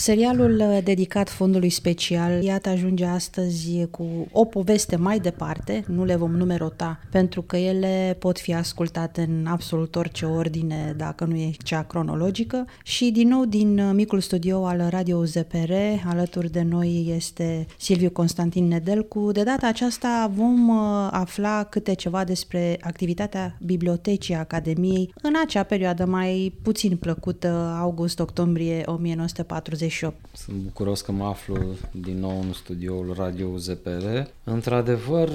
Serialul uh, dedicat fondului special, iată, ajunge astăzi cu o poveste mai departe, nu le vom numerota, pentru că ele pot fi ascultate în absolut orice ordine, dacă nu e cea cronologică. Și din nou din uh, micul studio al Radio ZPR, alături de noi este Silviu Constantin Nedelcu. De data aceasta vom uh, afla câte ceva despre activitatea Bibliotecii Academiei în acea perioadă mai puțin plăcută, august-octombrie 1940 48. Sunt bucuros că mă aflu din nou în studioul Radio ZPR. Într-adevăr,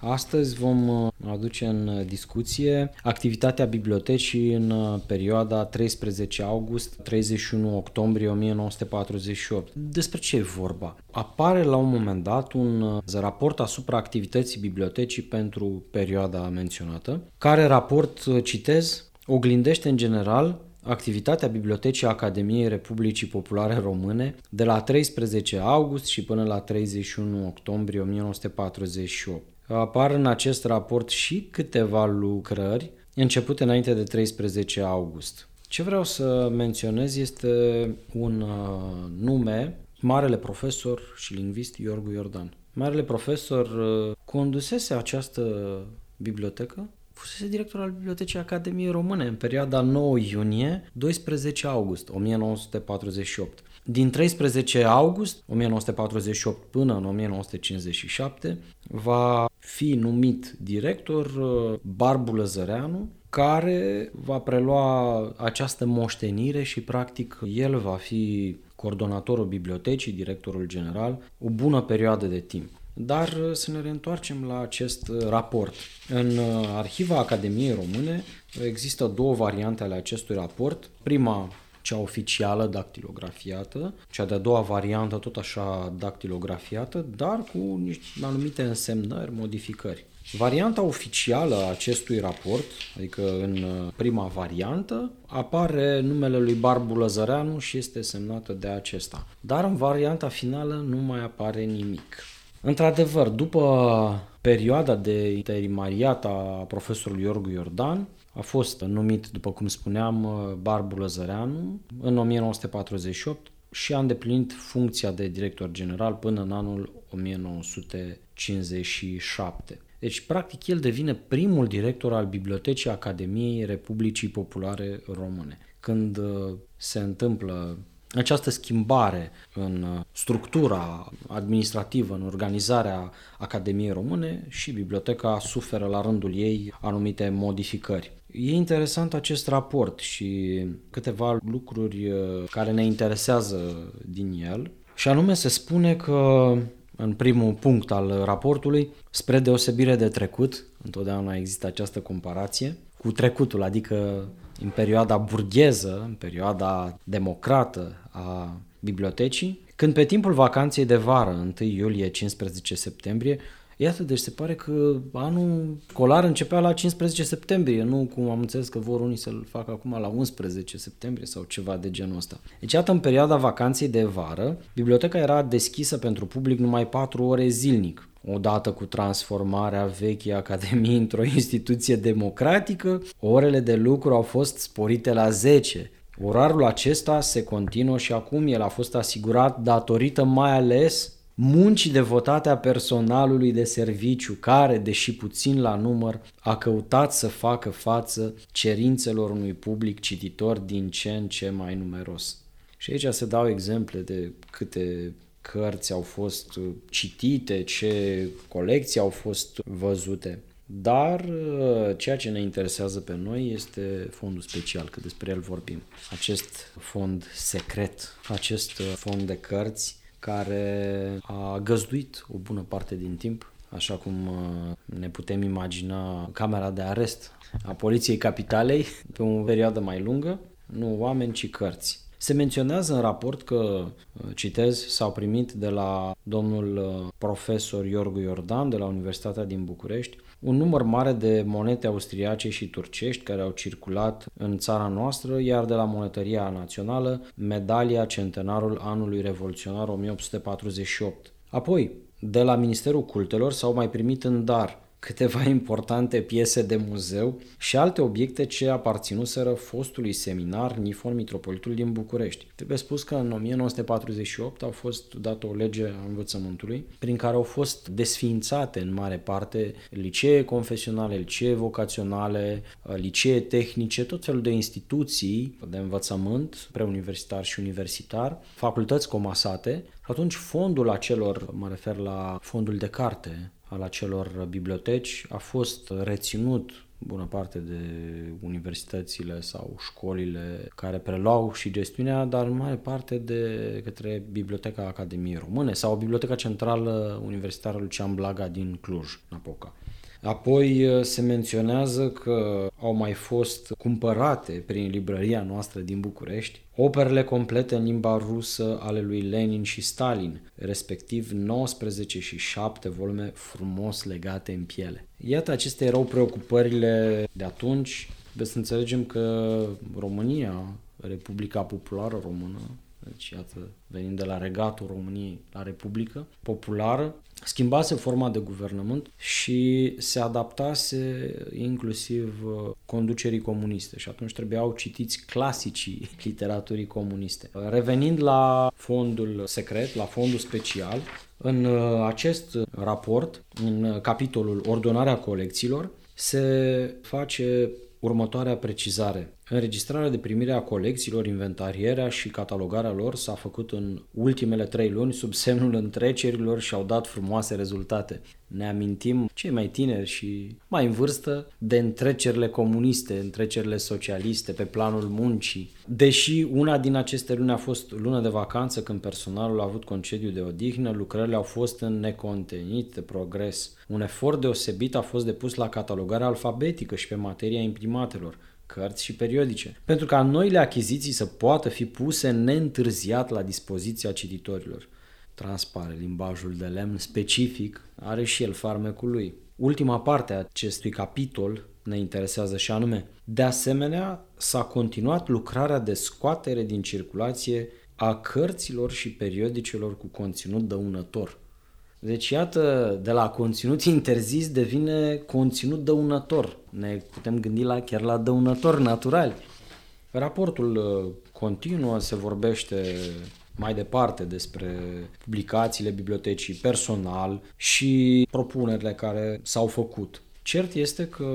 astăzi vom aduce în discuție activitatea bibliotecii în perioada 13 august-31 octombrie 1948. Despre ce e vorba? Apare la un moment dat un raport asupra activității bibliotecii pentru perioada menționată, care raport, citez, oglindește în general activitatea Bibliotecii Academiei Republicii Populare Române de la 13 august și până la 31 octombrie 1948. Apar în acest raport și câteva lucrări începute înainte de 13 august. Ce vreau să menționez este un uh, nume, marele profesor și lingvist Iorgu Iordan. Marele profesor uh, condusese această bibliotecă fusese director al Bibliotecii Academiei Române în perioada 9 iunie-12 august 1948. Din 13 august 1948 până în 1957 va fi numit director uh, Barbu Lăzăreanu, care va prelua această moștenire și practic el va fi coordonatorul bibliotecii, directorul general, o bună perioadă de timp. Dar uh, să ne reîntoarcem la acest uh, raport. În uh, Arhiva Academiei Române există două variante ale acestui raport. Prima, cea oficială dactilografiată, cea de-a doua variantă tot așa dactilografiată, dar cu niște anumite însemnări, modificări. Varianta oficială a acestui raport, adică în prima variantă, apare numele lui Barbu Lăzăreanu și este semnată de acesta. Dar în varianta finală nu mai apare nimic. Într-adevăr, după perioada de interimariat a profesorului Iorgu Iordan, a fost numit, după cum spuneam, Barbu Lăzăreanu în 1948 și a îndeplinit funcția de director general până în anul 1957. Deci, practic, el devine primul director al Bibliotecii Academiei Republicii Populare Române. Când uh, se întâmplă această schimbare în uh, structura administrativă, în organizarea Academiei Române și biblioteca suferă la rândul ei anumite modificări. E interesant acest raport și câteva lucruri uh, care ne interesează din el și anume se spune că în primul punct al raportului, spre deosebire de trecut, întotdeauna există această comparație, cu trecutul, adică în perioada burgheză, în perioada democrată a bibliotecii, când pe timpul vacanței de vară, 1 iulie-15 septembrie, Iată, deci se pare că anul școlar începea la 15 septembrie, nu cum am înțeles că vor unii să-l facă acum la 11 septembrie sau ceva de genul ăsta. Deci, iată, în perioada vacanței de vară, biblioteca era deschisă pentru public numai 4 ore zilnic. Odată cu transformarea vechii Academii într-o instituție democratică, orele de lucru au fost sporite la 10. Orarul acesta se continuă și acum el a fost asigurat datorită mai ales muncii devotate a personalului de serviciu care, deși puțin la număr, a căutat să facă față cerințelor unui public cititor din ce în ce mai numeros. Și aici se dau exemple de câte cărți au fost citite, ce colecții au fost văzute. Dar uh, ceea ce ne interesează pe noi este fondul special, că despre el vorbim. Acest fond secret, acest uh, fond de cărți care a găzduit o bună parte din timp, așa cum uh, ne putem imagina camera de arest a Poliției Capitalei pe o perioadă mai lungă, nu oameni, ci cărți. Se menționează în raport că, uh, citez, s-au primit de la domnul uh, profesor Iorgu Iordan de la Universitatea din București un număr mare de monede austriace și turcești care au circulat în țara noastră, iar de la Monetăria Națională, medalia Centenarul Anului Revoluționar 1848. Apoi, de la Ministerul Cultelor s-au mai primit în dar câteva importante piese de muzeu și alte obiecte ce aparținuseră fostului seminar Nifor Mitropolitul din București. Trebuie spus că în 1948 a fost dată o lege a învățământului prin care au fost desființate în mare parte licee confesionale, licee vocaționale, licee tehnice, tot felul de instituții de învățământ preuniversitar și universitar, facultăți comasate atunci fondul acelor, mă refer la fondul de carte al acelor biblioteci, a fost reținut bună parte de universitățile sau școlile care preluau și gestiunea, dar în mare parte de către Biblioteca Academiei Române sau Biblioteca Centrală Universitară Lucian Blaga din Cluj, Napoca. Apoi uh, se menționează că au mai fost cumpărate prin librăria noastră din București operele complete în limba rusă ale lui Lenin și Stalin, respectiv 19 și 7 volume frumos legate în piele. Iată, acestea erau preocupările de atunci. Trebuie să înțelegem că România, Republica Populară Română, deci iată, venind de la regatul României la Republică Populară, schimbase forma de guvernământ și se adaptase inclusiv uh, conducerii comuniste și atunci trebuiau citiți clasicii literaturii comuniste. Revenind la fondul secret, la fondul special, în uh, acest raport, în capitolul Ordonarea colecțiilor, se face următoarea precizare. Înregistrarea de primire a colecțiilor, inventarierea și catalogarea lor s-a făcut în ultimele trei luni sub semnul întrecerilor și au dat frumoase rezultate. Ne amintim, cei mai tineri și mai în vârstă, de întrecerile comuniste, întrecerile socialiste pe planul muncii. Deși una din aceste luni a fost lună de vacanță când personalul a avut concediu de odihnă, lucrările au fost în necontenit de progres. Un efort deosebit a fost depus la catalogarea alfabetică și pe materia imprimatelor cărți și periodice, pentru ca noile achiziții să poată fi puse neîntârziat la dispoziția cititorilor. Transpare limbajul de lemn specific, are și el farmecul lui. Ultima parte a acestui capitol ne interesează și anume. De asemenea, s-a continuat lucrarea de scoatere din circulație a cărților și periodicelor cu conținut dăunător. Deci, iată, de la conținut interzis devine conținut dăunător. Ne putem gândi la, chiar la dăunători naturali. Raportul uh, continuă, se vorbește mai departe despre publicațiile bibliotecii personal și propunerile care s-au făcut. Cert este că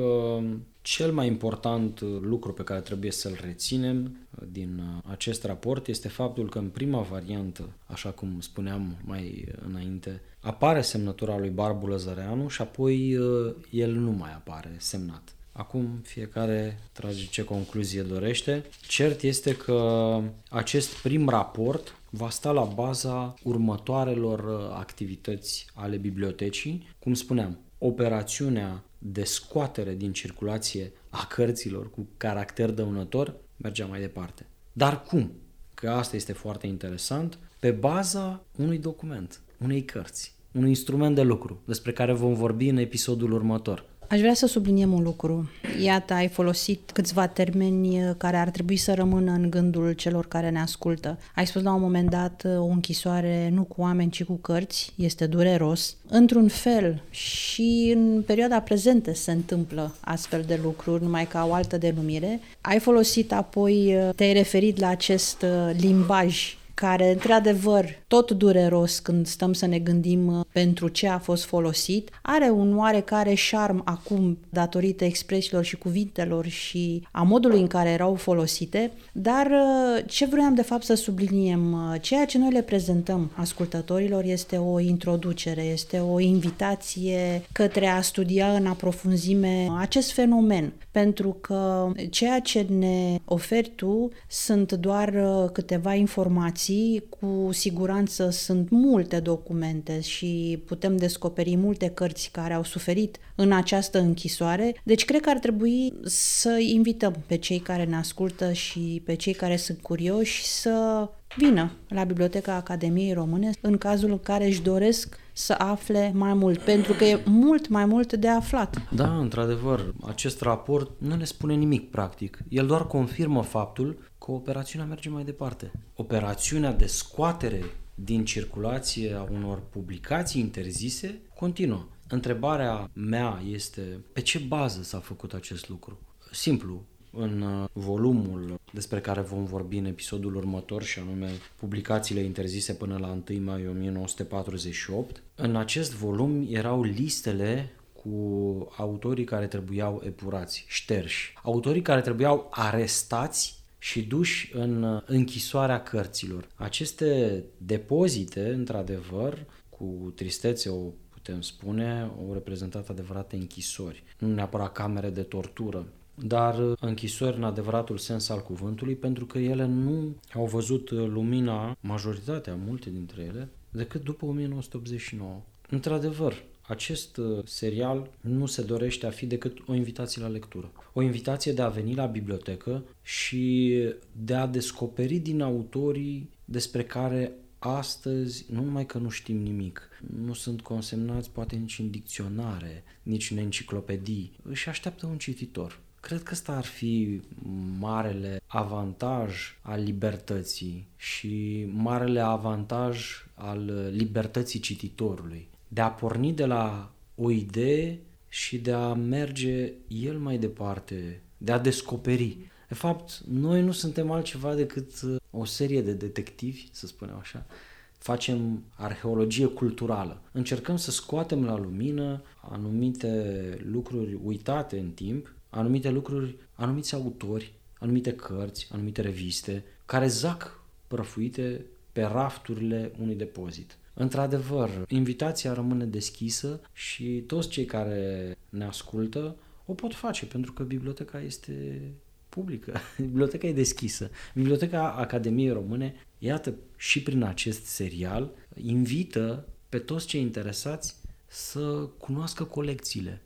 cel mai important lucru pe care trebuie să-l reținem din acest raport este faptul că în prima variantă, așa cum spuneam mai înainte, apare semnătura lui Barbu Lăzăreanu și apoi uh, el nu mai apare semnat. Acum fiecare trage ce concluzie dorește. Cert este că acest prim raport va sta la baza următoarelor uh, activități ale bibliotecii. Cum spuneam, operațiunea de scoatere din circulație a cărților cu caracter dăunător mergea mai departe. Dar cum? Că asta este foarte interesant, pe baza unui document, unei cărți, un instrument de lucru, despre care vom vorbi în episodul următor. Aș vrea să subliniem un lucru. Iată, ai folosit câțiva termeni uh, care ar trebui să rămână în gândul celor care ne ascultă. Ai spus la un moment dat uh, o închisoare nu cu oameni, ci cu cărți, este dureros. Într-un fel și în perioada prezentă se întâmplă astfel de lucruri, numai ca o altă denumire. Ai folosit apoi, uh, te-ai referit la acest limbaj care, într-adevăr, tot dureros când stăm să ne gândim uh, pentru ce a fost folosit, are un oarecare șarm acum datorită expresiilor și cuvintelor și a modului în care erau folosite, dar uh, ce vreau de fapt să subliniem, uh, ceea ce noi le prezentăm ascultătorilor este o introducere, este o invitație către a studia în aprofunzime acest fenomen, pentru că ceea ce ne oferi tu sunt doar câteva informații informații, cu siguranță sunt multe documente și putem descoperi multe cărți care au suferit în această închisoare, deci cred că ar trebui să invităm pe cei care ne ascultă și pe cei care sunt curioși să vină la Biblioteca Academiei Române în cazul în care își doresc să afle mai mult, pentru că e mult mai mult de aflat. Da, într-adevăr, acest raport nu ne spune nimic practic. El doar confirmă faptul că operațiunea merge mai departe. Operațiunea de scoatere din circulație a unor publicații interzise continuă. Întrebarea mea este pe ce bază s-a făcut acest lucru? Simplu, în uh, volumul despre care vom vorbi în episodul următor și anume publicațiile interzise până la 1 mai 1948. În acest volum erau listele cu autorii care trebuiau epurați, șterși, autorii care trebuiau arestați și duși în închisoarea cărților. Aceste depozite, într-adevăr, cu tristețe o putem spune, au reprezentat adevărate închisori, nu neapărat camere de tortură, dar închisori în adevăratul sens al cuvântului, pentru că ele nu au văzut lumina, majoritatea, multe dintre ele, decât după 1989. Într-adevăr, acest uh, serial nu se dorește a fi decât o invitație la lectură. O invitație de a veni la bibliotecă și de a descoperi din autorii despre care astăzi nu numai că nu știm nimic, nu sunt consemnați poate nici în dicționare, nici în enciclopedii, își așteaptă un cititor. Cred că ăsta ar fi marele avantaj al libertății și marele avantaj al libertății cititorului de a porni de la o idee și de a merge el mai departe, de a descoperi. De fapt, noi nu suntem altceva decât uh, o serie de detectivi, să spunem așa. Facem arheologie culturală. Încercăm să scoatem la lumină anumite lucruri uitate în timp, anumite lucruri, anumiți autori, anumite cărți, anumite reviste, care zac prăfuite pe rafturile unui depozit. Într-adevăr, invitația rămâne deschisă și toți cei care ne ascultă o pot face pentru că biblioteca este publică, biblioteca e deschisă. Biblioteca Academiei Române, iată, și prin acest serial, invită pe toți cei interesați să cunoască colecțiile,